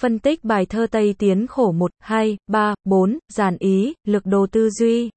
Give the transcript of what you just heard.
Phân tích bài thơ Tây Tiến khổ 1, 2, 3, 4, giản ý, lực đồ tư duy.